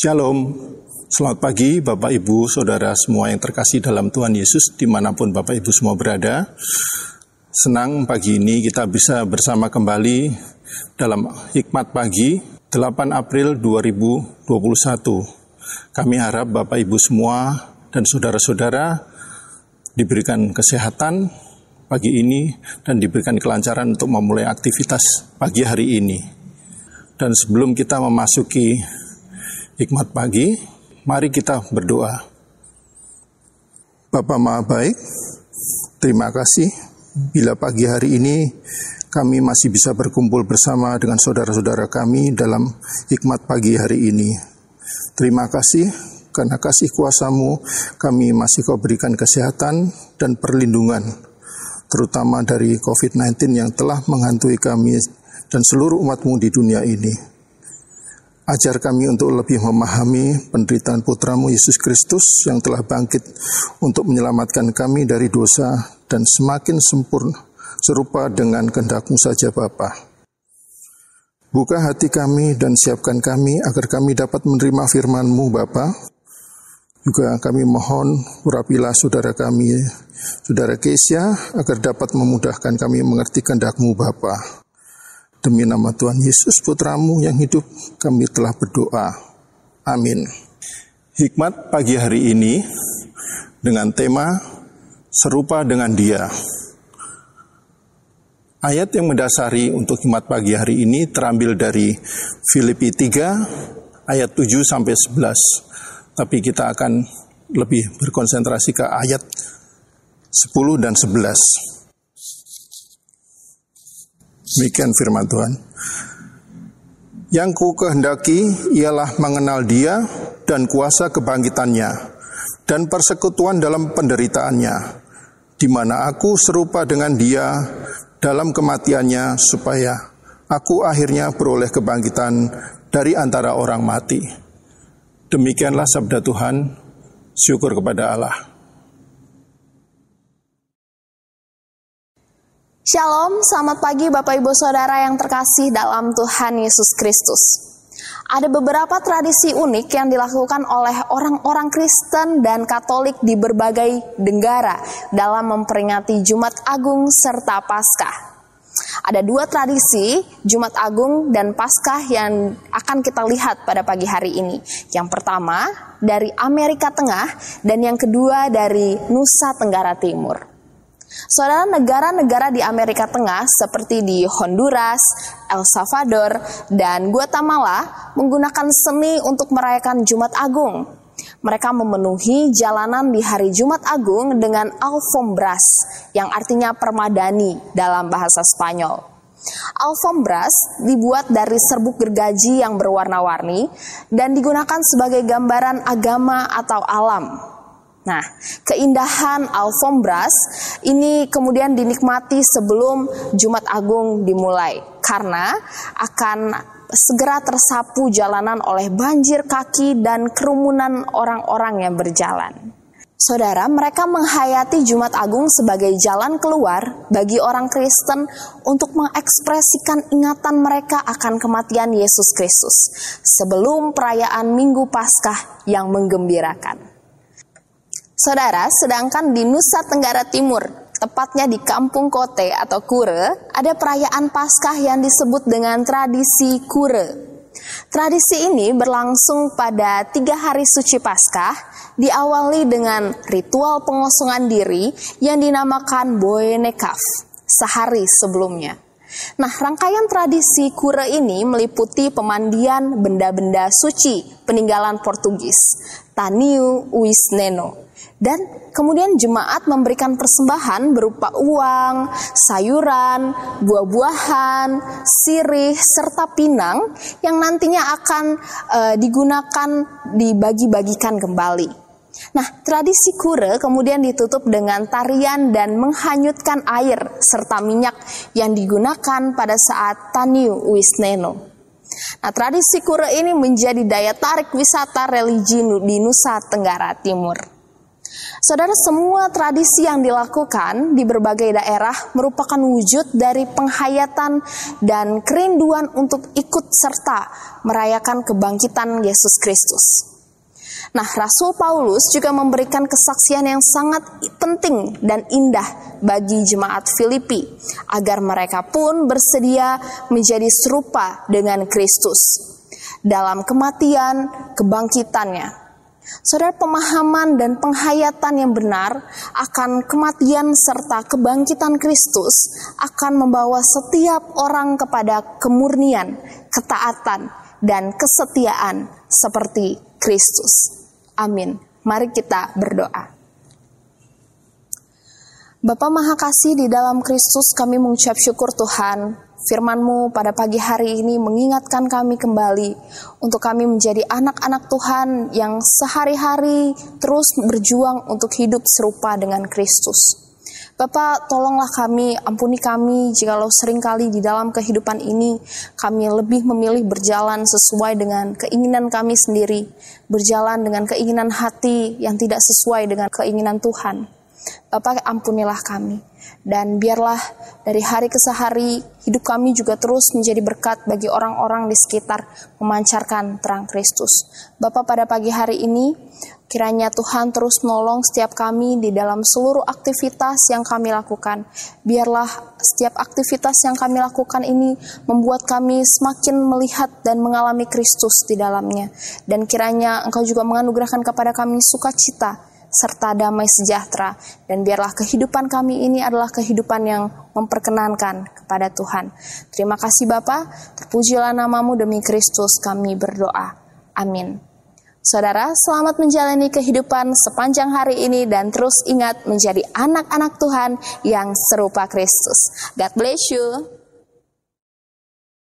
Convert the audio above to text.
Shalom, selamat pagi Bapak Ibu, Saudara semua yang terkasih dalam Tuhan Yesus di mana pun Bapak Ibu semua berada. Senang pagi ini kita bisa bersama kembali dalam Hikmat Pagi 8 April 2021. Kami harap Bapak Ibu semua dan saudara-saudara diberikan kesehatan pagi ini dan diberikan kelancaran untuk memulai aktivitas pagi hari ini. Dan sebelum kita memasuki hikmat pagi, mari kita berdoa. Bapak Maha Baik, terima kasih bila pagi hari ini kami masih bisa berkumpul bersama dengan saudara-saudara kami dalam hikmat pagi hari ini. Terima kasih karena kasih kuasamu kami masih kau berikan kesehatan dan perlindungan, terutama dari COVID-19 yang telah menghantui kami dan seluruh umatmu di dunia ini. Ajar kami untuk lebih memahami penderitaan putramu Yesus Kristus yang telah bangkit untuk menyelamatkan kami dari dosa dan semakin sempurna serupa dengan kehendakmu saja Bapa. Buka hati kami dan siapkan kami agar kami dapat menerima firman-Mu Bapa. Juga kami mohon urapilah saudara kami, saudara Kesia, agar dapat memudahkan kami mengerti kehendak-Mu Bapa. Demi nama Tuhan Yesus Putramu yang hidup, kami telah berdoa. Amin. Hikmat pagi hari ini dengan tema serupa dengan dia. Ayat yang mendasari untuk hikmat pagi hari ini terambil dari Filipi 3 ayat 7 sampai 11. Tapi kita akan lebih berkonsentrasi ke ayat 10 dan 11. Demikian firman Tuhan. Yang ku kehendaki ialah mengenal dia dan kuasa kebangkitannya dan persekutuan dalam penderitaannya, di mana aku serupa dengan dia dalam kematiannya supaya aku akhirnya beroleh kebangkitan dari antara orang mati. Demikianlah sabda Tuhan, syukur kepada Allah. Shalom, selamat pagi Bapak Ibu Saudara yang terkasih dalam Tuhan Yesus Kristus. Ada beberapa tradisi unik yang dilakukan oleh orang-orang Kristen dan Katolik di berbagai negara dalam memperingati Jumat Agung serta Paskah. Ada dua tradisi Jumat Agung dan Paskah yang akan kita lihat pada pagi hari ini. Yang pertama dari Amerika Tengah dan yang kedua dari Nusa Tenggara Timur. Saudara negara-negara di Amerika Tengah seperti di Honduras, El Salvador, dan Guatemala menggunakan seni untuk merayakan Jumat Agung. Mereka memenuhi jalanan di hari Jumat Agung dengan alfombras yang artinya permadani dalam bahasa Spanyol. Alfombras dibuat dari serbuk gergaji yang berwarna-warni dan digunakan sebagai gambaran agama atau alam Nah, keindahan Alfombras ini kemudian dinikmati sebelum Jumat Agung dimulai karena akan segera tersapu jalanan oleh banjir kaki dan kerumunan orang-orang yang berjalan. Saudara, mereka menghayati Jumat Agung sebagai jalan keluar bagi orang Kristen untuk mengekspresikan ingatan mereka akan kematian Yesus Kristus sebelum perayaan Minggu Paskah yang menggembirakan. Saudara, sedangkan di Nusa Tenggara Timur, tepatnya di Kampung Kote atau Kure, ada perayaan Paskah yang disebut dengan tradisi Kure. Tradisi ini berlangsung pada tiga hari suci Paskah, diawali dengan ritual pengosongan diri yang dinamakan Boenekaf sehari sebelumnya. Nah, rangkaian tradisi kure ini meliputi pemandian benda-benda suci peninggalan Portugis, Taniu Wisneno, dan kemudian jemaat memberikan persembahan berupa uang, sayuran, buah-buahan, sirih, serta pinang yang nantinya akan e, digunakan dibagi-bagikan kembali. Nah, tradisi kure kemudian ditutup dengan tarian dan menghanyutkan air serta minyak yang digunakan pada saat Taniu Wisneno. Nah, tradisi kure ini menjadi daya tarik wisata religi di Nusa Tenggara Timur. Saudara, semua tradisi yang dilakukan di berbagai daerah merupakan wujud dari penghayatan dan kerinduan untuk ikut serta merayakan kebangkitan Yesus Kristus. Nah, Rasul Paulus juga memberikan kesaksian yang sangat penting dan indah bagi jemaat Filipi, agar mereka pun bersedia menjadi serupa dengan Kristus dalam kematian kebangkitannya Saudara, pemahaman dan penghayatan yang benar akan kematian serta kebangkitan Kristus akan membawa setiap orang kepada kemurnian, ketaatan, dan kesetiaan seperti Kristus. Amin. Mari kita berdoa. Bapa Maha Kasih di dalam Kristus kami mengucap syukur Tuhan Firman-Mu pada pagi hari ini mengingatkan kami kembali untuk kami menjadi anak-anak Tuhan yang sehari-hari terus berjuang untuk hidup serupa dengan Kristus. Bapak, tolonglah kami, ampuni kami jikalau sering kali di dalam kehidupan ini kami lebih memilih berjalan sesuai dengan keinginan kami sendiri, berjalan dengan keinginan hati yang tidak sesuai dengan keinginan Tuhan. Bapak, ampunilah kami. Dan biarlah dari hari ke hari hidup kami juga terus menjadi berkat bagi orang-orang di sekitar memancarkan terang Kristus. Bapak pada pagi hari ini kiranya Tuhan terus menolong setiap kami di dalam seluruh aktivitas yang kami lakukan. Biarlah setiap aktivitas yang kami lakukan ini membuat kami semakin melihat dan mengalami Kristus di dalamnya. Dan kiranya Engkau juga menganugerahkan kepada kami sukacita serta damai sejahtera. Dan biarlah kehidupan kami ini adalah kehidupan yang memperkenankan kepada Tuhan. Terima kasih Bapa, terpujilah namamu demi Kristus kami berdoa. Amin. Saudara, selamat menjalani kehidupan sepanjang hari ini dan terus ingat menjadi anak-anak Tuhan yang serupa Kristus. God bless you.